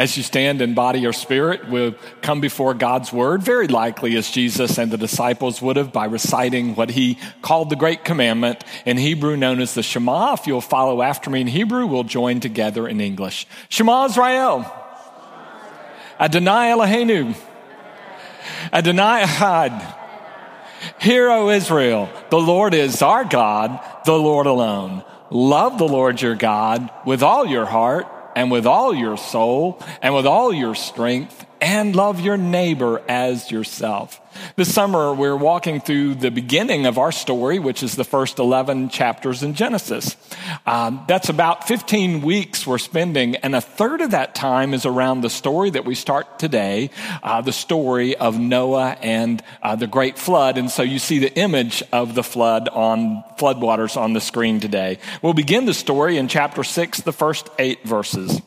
As you stand in body or spirit, we'll come before God's word, very likely as Jesus and the disciples would have by reciting what he called the great commandment in Hebrew known as the Shema. If you'll follow after me in Hebrew, we'll join together in English. Shema Israel. Adonai Eloheinu. Adonai Ahad. Hear, O Israel, the Lord is our God, the Lord alone. Love the Lord your God with all your heart and with all your soul and with all your strength and love your neighbor as yourself. This summer, we're walking through the beginning of our story, which is the first 11 chapters in Genesis. Um, that's about 15 weeks we're spending, and a third of that time is around the story that we start today, uh, the story of Noah and uh, the great flood. And so you see the image of the flood on floodwaters on the screen today. We'll begin the story in chapter 6, the first eight verses.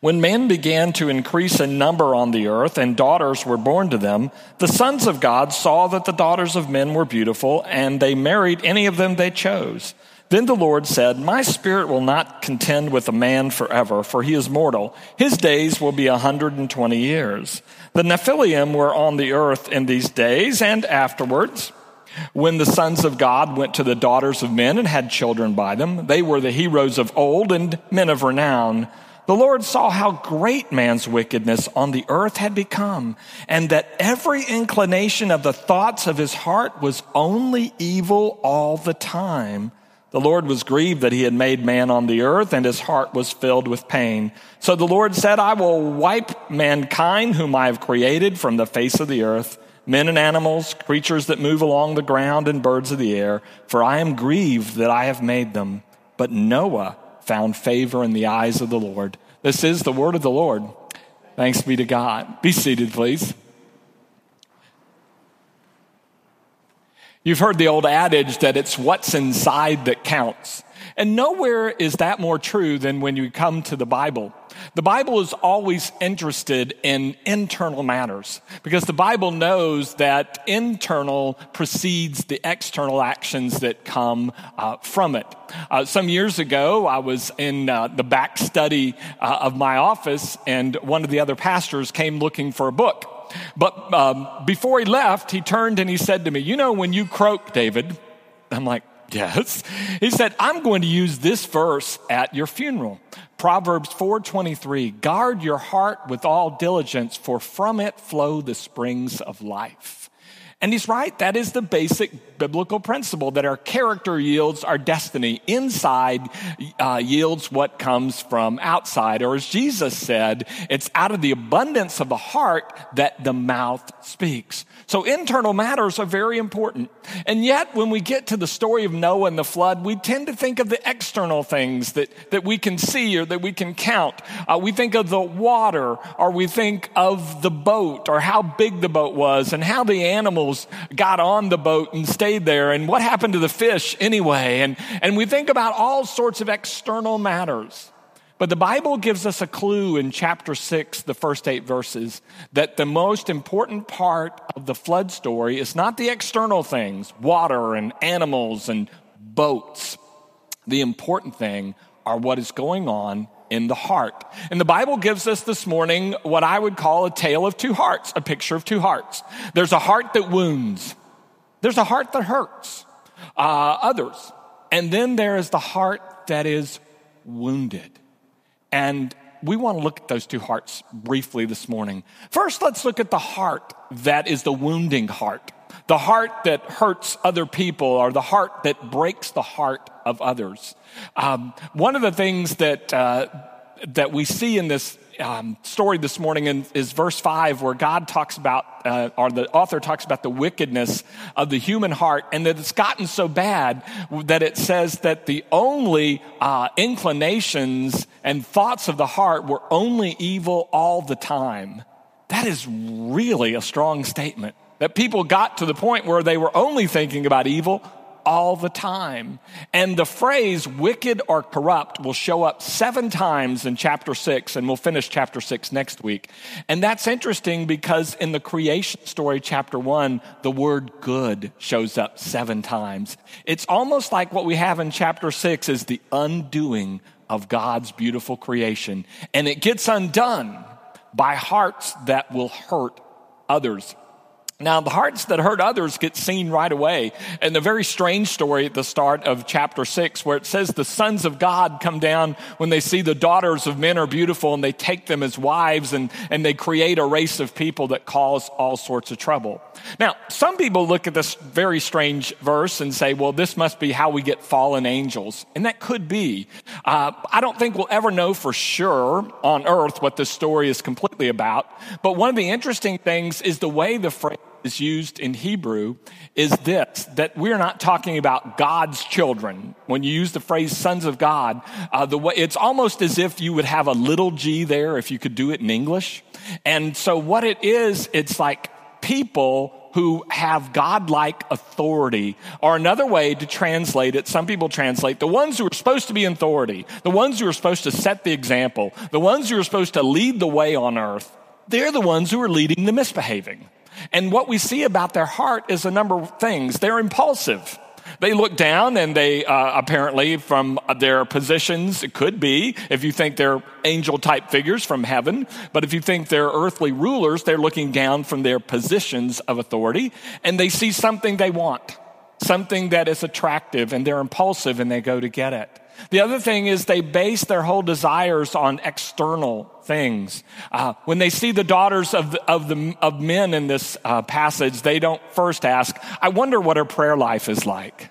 When men began to increase in number on the earth and daughters were born to them, the sons of God saw that the daughters of men were beautiful, and they married any of them they chose. Then the Lord said, My spirit will not contend with a man forever, for he is mortal. His days will be a hundred and twenty years. The Nephilim were on the earth in these days and afterwards. When the sons of God went to the daughters of men and had children by them, they were the heroes of old and men of renown. The Lord saw how great man's wickedness on the earth had become, and that every inclination of the thoughts of his heart was only evil all the time. The Lord was grieved that he had made man on the earth, and his heart was filled with pain. So the Lord said, I will wipe mankind whom I have created from the face of the earth, men and animals, creatures that move along the ground, and birds of the air, for I am grieved that I have made them. But Noah, found favor in the eyes of the Lord. This is the word of the Lord. Thanks be to God. Be seated, please. You've heard the old adage that it's what's inside that counts. And nowhere is that more true than when you come to the Bible. The Bible is always interested in internal matters because the Bible knows that internal precedes the external actions that come uh, from it. Uh, some years ago, I was in uh, the back study uh, of my office, and one of the other pastors came looking for a book. But um, before he left, he turned and he said to me, You know, when you croak, David, I'm like, Yes. He said, I'm going to use this verse at your funeral. Proverbs 4:23, guard your heart with all diligence for from it flow the springs of life. And he's right. That is the basic biblical principle that our character yields our destiny. Inside uh, yields what comes from outside. Or as Jesus said, it's out of the abundance of the heart that the mouth speaks. So internal matters are very important. And yet, when we get to the story of Noah and the flood, we tend to think of the external things that, that we can see or that we can count. Uh, we think of the water, or we think of the boat, or how big the boat was, and how the animals got on the boat and stayed there, and what happened to the fish anyway. And, and we think about all sorts of external matters. But the Bible gives us a clue in chapter 6, the first eight verses, that the most important part of the flood story is not the external things, water and animals and boats. The important thing are what is going on in the heart. And the Bible gives us this morning what I would call a tale of two hearts, a picture of two hearts. There's a heart that wounds. There's a heart that hurts uh, others. And then there is the heart that is wounded. And we want to look at those two hearts briefly this morning. First, let's look at the heart that is the wounding heart. The heart that hurts other people or the heart that breaks the heart of others. Um, one of the things that, uh, that we see in this um, story this morning in, is verse 5, where God talks about, uh, or the author talks about the wickedness of the human heart, and that it's gotten so bad that it says that the only uh, inclinations and thoughts of the heart were only evil all the time. That is really a strong statement. That people got to the point where they were only thinking about evil all the time. And the phrase wicked or corrupt will show up seven times in chapter six, and we'll finish chapter six next week. And that's interesting because in the creation story, chapter one, the word good shows up seven times. It's almost like what we have in chapter six is the undoing of God's beautiful creation. And it gets undone by hearts that will hurt others. Now, the hearts that hurt others get seen right away. And the very strange story at the start of chapter six, where it says the sons of God come down when they see the daughters of men are beautiful and they take them as wives and, and they create a race of people that cause all sorts of trouble. Now, some people look at this very strange verse and say, well, this must be how we get fallen angels. And that could be. Uh, I don't think we'll ever know for sure on earth what this story is completely about. But one of the interesting things is the way the phrase is used in Hebrew is this that we're not talking about God's children. When you use the phrase sons of God, uh, the way, it's almost as if you would have a little g there if you could do it in English. And so what it is, it's like people who have godlike authority. Or another way to translate it, some people translate the ones who are supposed to be in authority, the ones who are supposed to set the example, the ones who are supposed to lead the way on earth, they're the ones who are leading the misbehaving. And what we see about their heart is a number of things. They're impulsive. They look down and they uh, apparently, from their positions, it could be, if you think they're angel type figures from heaven, but if you think they're earthly rulers, they're looking down from their positions of authority and they see something they want, something that is attractive, and they're impulsive and they go to get it. The other thing is they base their whole desires on external things. Uh, when they see the daughters of, the, of, the, of men in this uh, passage, they don't first ask, I wonder what her prayer life is like.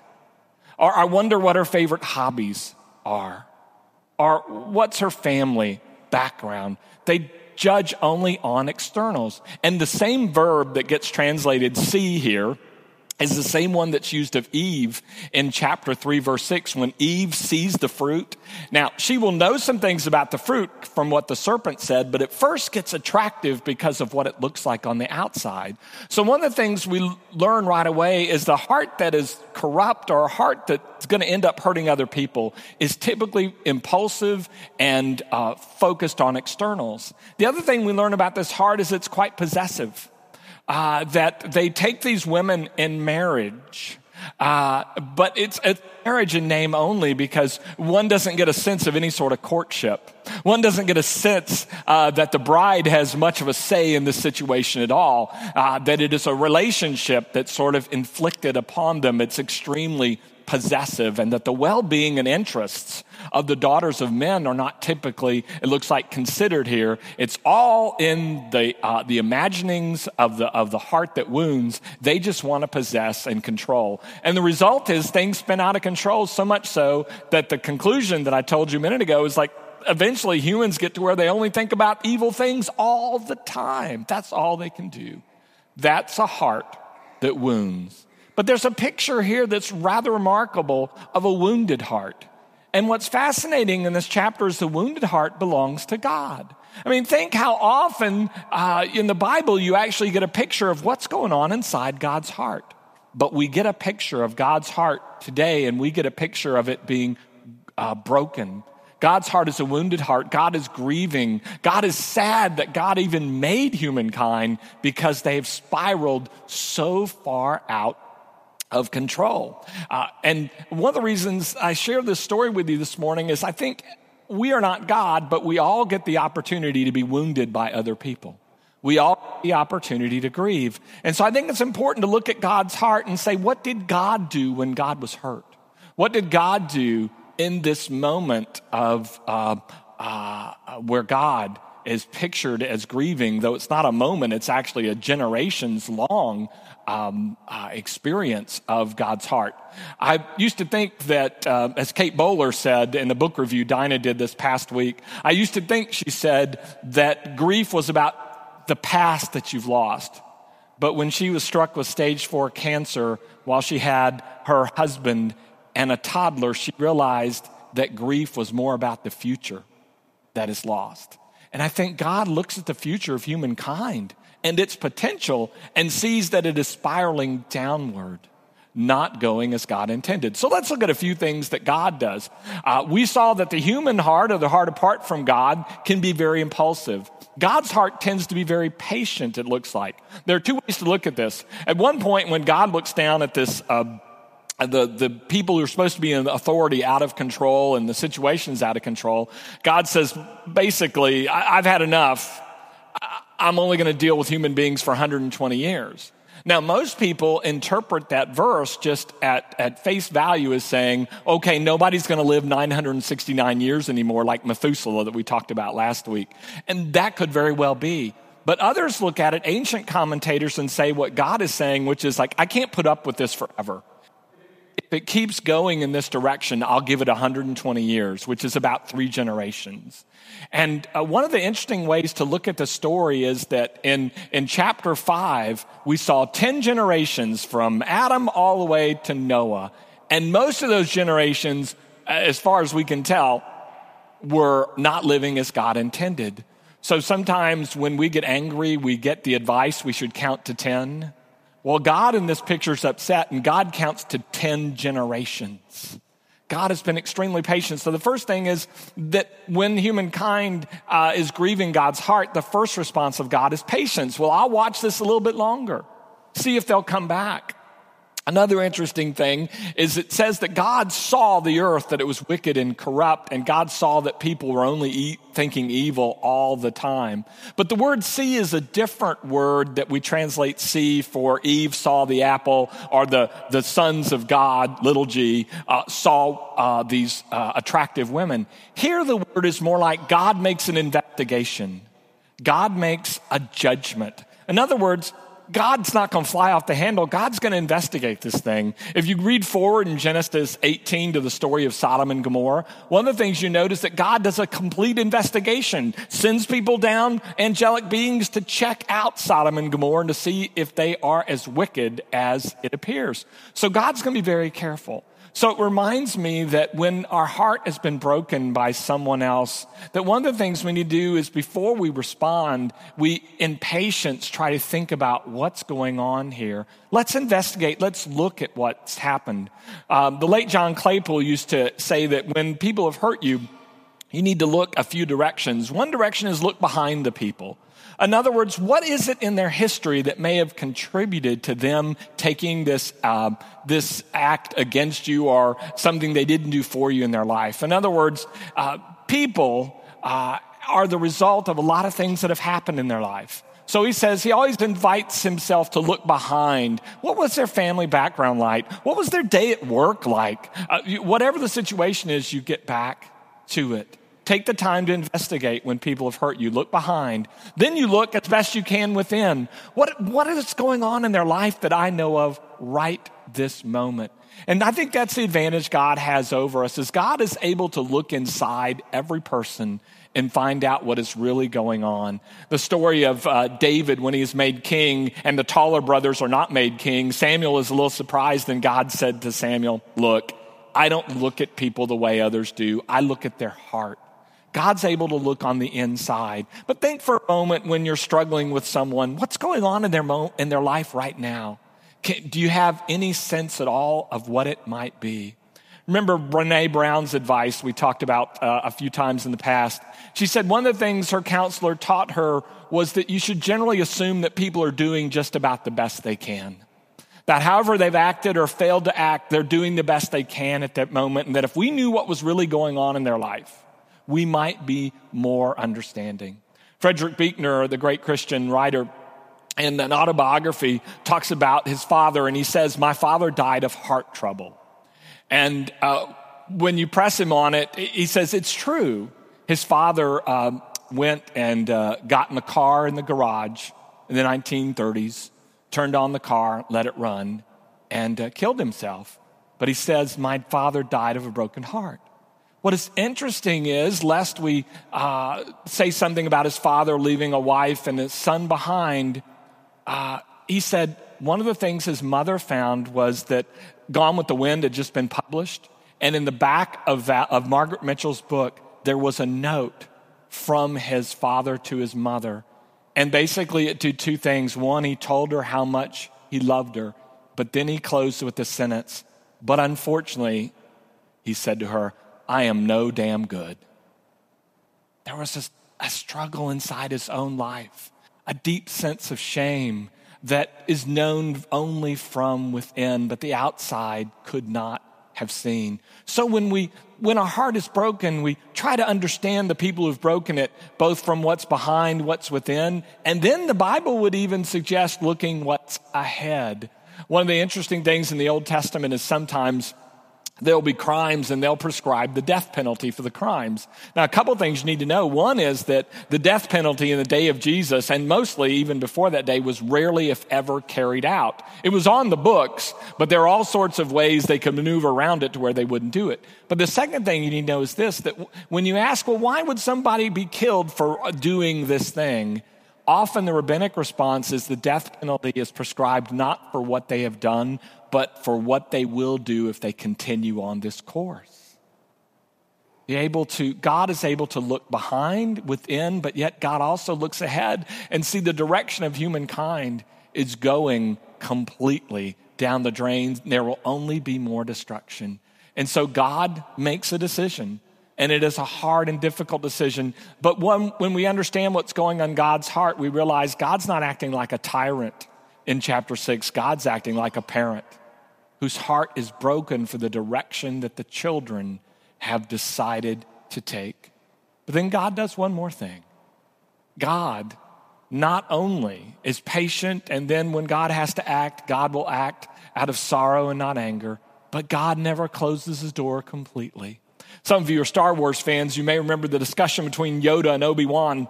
Or I wonder what her favorite hobbies are. Or what's her family background. They judge only on externals. And the same verb that gets translated see here is the same one that's used of Eve in chapter 3, verse 6, when Eve sees the fruit. Now, she will know some things about the fruit from what the serpent said, but it first gets attractive because of what it looks like on the outside. So, one of the things we learn right away is the heart that is corrupt or a heart that's going to end up hurting other people is typically impulsive and uh, focused on externals. The other thing we learn about this heart is it's quite possessive uh, that they take these women in marriage. Uh, but it's a marriage in name only because one doesn't get a sense of any sort of courtship. One doesn't get a sense uh, that the bride has much of a say in this situation at all, uh, that it is a relationship that's sort of inflicted upon them. It's extremely possessive and that the well-being and interests of the daughters of men are not typically it looks like considered here. It's all in the uh, the imaginings of the of the heart that wounds. They just want to possess and control. And the result is things spin out of control so much so that the conclusion that i told you a minute ago is like eventually humans get to where they only think about evil things all the time. That's all they can do. That's a heart that wounds but there's a picture here that's rather remarkable of a wounded heart. And what's fascinating in this chapter is the wounded heart belongs to God. I mean, think how often uh, in the Bible you actually get a picture of what's going on inside God's heart. But we get a picture of God's heart today, and we get a picture of it being uh, broken. God's heart is a wounded heart. God is grieving. God is sad that God even made humankind because they have spiraled so far out of control. Uh, and one of the reasons I share this story with you this morning is I think we are not God, but we all get the opportunity to be wounded by other people. We all get the opportunity to grieve. And so I think it's important to look at God's heart and say, what did God do when God was hurt? What did God do in this moment of uh, uh, where God is pictured as grieving, though it's not a moment, it's actually a generations long um, uh, experience of God's heart. I used to think that, uh, as Kate Bowler said in the book review Dinah did this past week, I used to think, she said, that grief was about the past that you've lost. But when she was struck with stage four cancer while she had her husband and a toddler, she realized that grief was more about the future that is lost. And I think God looks at the future of humankind and its potential and sees that it is spiraling downward, not going as God intended. So let's look at a few things that God does. Uh, we saw that the human heart, or the heart apart from God, can be very impulsive. God's heart tends to be very patient, it looks like. There are two ways to look at this. At one point, when God looks down at this, uh, the, the people who are supposed to be in authority out of control and the situation's out of control, God says, basically, I, have had enough. I'm only going to deal with human beings for 120 years. Now, most people interpret that verse just at, at face value as saying, okay, nobody's going to live 969 years anymore, like Methuselah that we talked about last week. And that could very well be. But others look at it, ancient commentators, and say what God is saying, which is like, I can't put up with this forever if it keeps going in this direction, I'll give it 120 years, which is about three generations. And uh, one of the interesting ways to look at the story is that in, in chapter five, we saw 10 generations from Adam all the way to Noah. And most of those generations, as far as we can tell, were not living as God intended. So sometimes when we get angry, we get the advice we should count to 10. Well, God in this picture is upset, and God counts to 10 generations. God has been extremely patient. So the first thing is that when humankind uh, is grieving God's heart, the first response of God is patience. Well, I'll watch this a little bit longer, see if they'll come back. Another interesting thing is it says that God saw the earth, that it was wicked and corrupt, and God saw that people were only eat, thinking evil all the time. But the word see is a different word that we translate see for Eve saw the apple, or the, the sons of God, little g, uh, saw uh, these uh, attractive women. Here the word is more like God makes an investigation, God makes a judgment. In other words, God's not going to fly off the handle. God's going to investigate this thing. If you read forward in Genesis 18 to the story of Sodom and Gomorrah, one of the things you notice that God does a complete investigation, sends people down, angelic beings to check out Sodom and Gomorrah and to see if they are as wicked as it appears. So God's going to be very careful. So it reminds me that when our heart has been broken by someone else, that one of the things we need to do is before we respond, we in patience try to think about what's going on here. Let's investigate. Let's look at what's happened. Um, the late John Claypool used to say that when people have hurt you, you need to look a few directions. One direction is look behind the people. In other words, what is it in their history that may have contributed to them taking this, uh, this act against you or something they didn't do for you in their life? In other words, uh, people uh, are the result of a lot of things that have happened in their life. So he says he always invites himself to look behind. What was their family background like? What was their day at work like? Uh, whatever the situation is, you get back to it. Take the time to investigate when people have hurt you. Look behind. Then you look as best you can within. What, what is going on in their life that I know of right this moment? And I think that's the advantage God has over us is God is able to look inside every person and find out what is really going on. The story of uh, David when he is made king and the taller brothers are not made king, Samuel is a little surprised and God said to Samuel, look, I don't look at people the way others do. I look at their heart. God's able to look on the inside. But think for a moment when you're struggling with someone, what's going on in their, mo- in their life right now? Can, do you have any sense at all of what it might be? Remember Brene Brown's advice we talked about uh, a few times in the past. She said one of the things her counselor taught her was that you should generally assume that people are doing just about the best they can. That however they've acted or failed to act, they're doing the best they can at that moment. And that if we knew what was really going on in their life, we might be more understanding. Frederick Buechner, the great Christian writer, in an autobiography, talks about his father, and he says, My father died of heart trouble. And uh, when you press him on it, he says, It's true. His father um, went and uh, got in the car in the garage in the 1930s, turned on the car, let it run, and uh, killed himself. But he says, My father died of a broken heart. What is interesting is, lest we uh, say something about his father leaving a wife and his son behind, uh, he said one of the things his mother found was that Gone with the Wind had just been published. And in the back of, that, of Margaret Mitchell's book, there was a note from his father to his mother. And basically, it did two things. One, he told her how much he loved her, but then he closed with the sentence, But unfortunately, he said to her, I am no damn good. There was a, a struggle inside his own life, a deep sense of shame, that is known only from within, but the outside could not have seen. So when we when our heart is broken, we try to understand the people who've broken it, both from what's behind, what's within, and then the Bible would even suggest looking what's ahead. One of the interesting things in the Old Testament is sometimes there'll be crimes and they'll prescribe the death penalty for the crimes. Now, a couple things you need to know. One is that the death penalty in the day of Jesus, and mostly even before that day, was rarely, if ever, carried out. It was on the books, but there are all sorts of ways they could maneuver around it to where they wouldn't do it. But the second thing you need to know is this that when you ask, well, why would somebody be killed for doing this thing? Often the rabbinic response is the death penalty is prescribed not for what they have done, but for what they will do if they continue on this course. Able to, God is able to look behind, within, but yet God also looks ahead and see the direction of humankind is going completely down the drain. There will only be more destruction. And so God makes a decision and it is a hard and difficult decision. But when, when we understand what's going on God's heart, we realize God's not acting like a tyrant in chapter six. God's acting like a parent whose heart is broken for the direction that the children have decided to take. But then God does one more thing. God not only is patient, and then when God has to act, God will act out of sorrow and not anger, but God never closes his door completely. Some of you are Star Wars fans. You may remember the discussion between Yoda and Obi Wan.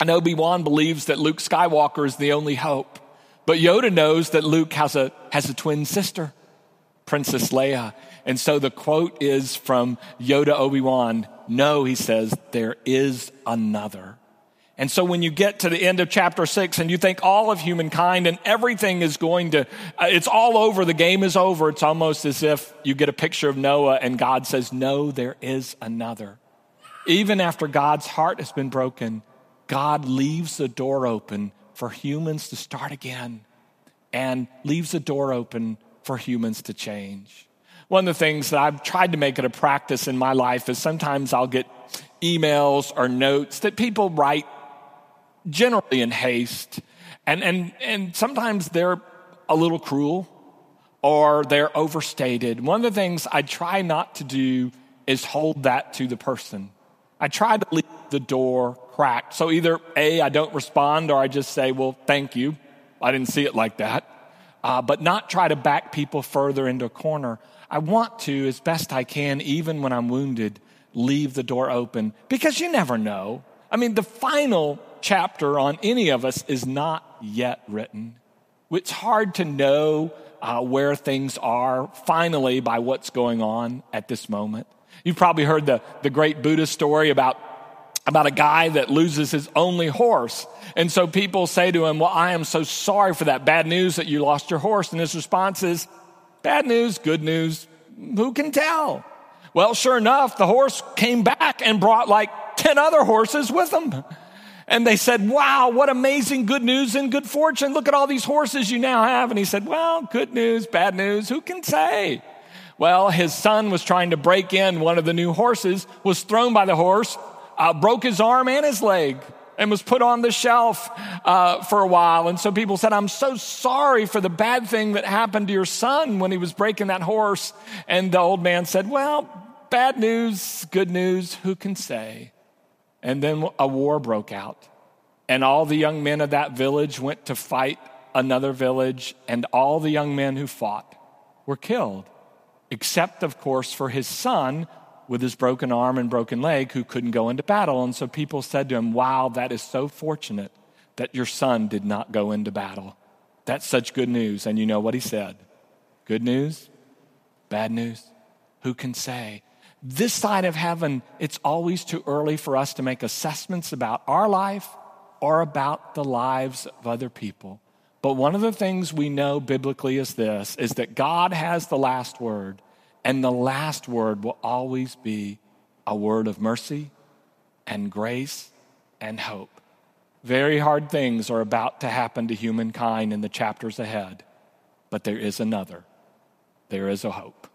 And Obi Wan believes that Luke Skywalker is the only hope. But Yoda knows that Luke has a, has a twin sister, Princess Leia. And so the quote is from Yoda Obi Wan No, he says, there is another. And so when you get to the end of chapter six and you think all of humankind and everything is going to, uh, it's all over, the game is over, it's almost as if you get a picture of Noah and God says, No, there is another. Even after God's heart has been broken, God leaves the door open for humans to start again and leaves the door open for humans to change. One of the things that I've tried to make it a practice in my life is sometimes I'll get emails or notes that people write generally in haste. And, and, and sometimes they're a little cruel or they're overstated. One of the things I try not to do is hold that to the person. I try to leave the door cracked. So either A, I don't respond, or I just say, well, thank you. I didn't see it like that. Uh, but not try to back people further into a corner. I want to, as best I can, even when I'm wounded, leave the door open because you never know. I mean, the final chapter on any of us is not yet written. It's hard to know uh, where things are finally by what's going on at this moment. You've probably heard the, the great Buddha story about, about a guy that loses his only horse. And so people say to him, Well, I am so sorry for that bad news that you lost your horse. And his response is, Bad news, good news, who can tell? Well, sure enough, the horse came back and brought like 10 other horses with him. And they said, Wow, what amazing good news and good fortune. Look at all these horses you now have. And he said, Well, good news, bad news, who can say? Well, his son was trying to break in one of the new horses, was thrown by the horse, uh, broke his arm and his leg, and was put on the shelf uh, for a while. And so people said, I'm so sorry for the bad thing that happened to your son when he was breaking that horse. And the old man said, Well, bad news, good news, who can say? And then a war broke out. And all the young men of that village went to fight another village, and all the young men who fought were killed, except, of course, for his son with his broken arm and broken leg who couldn't go into battle. And so people said to him, Wow, that is so fortunate that your son did not go into battle. That's such good news. And you know what he said? Good news? Bad news? Who can say? this side of heaven, it's always too early for us to make assessments about our life or about the lives of other people. But one of the things we know biblically is this is that God has the last word, and the last word will always be a word of mercy and grace and hope. Very hard things are about to happen to humankind in the chapters ahead, but there is another. There is a hope.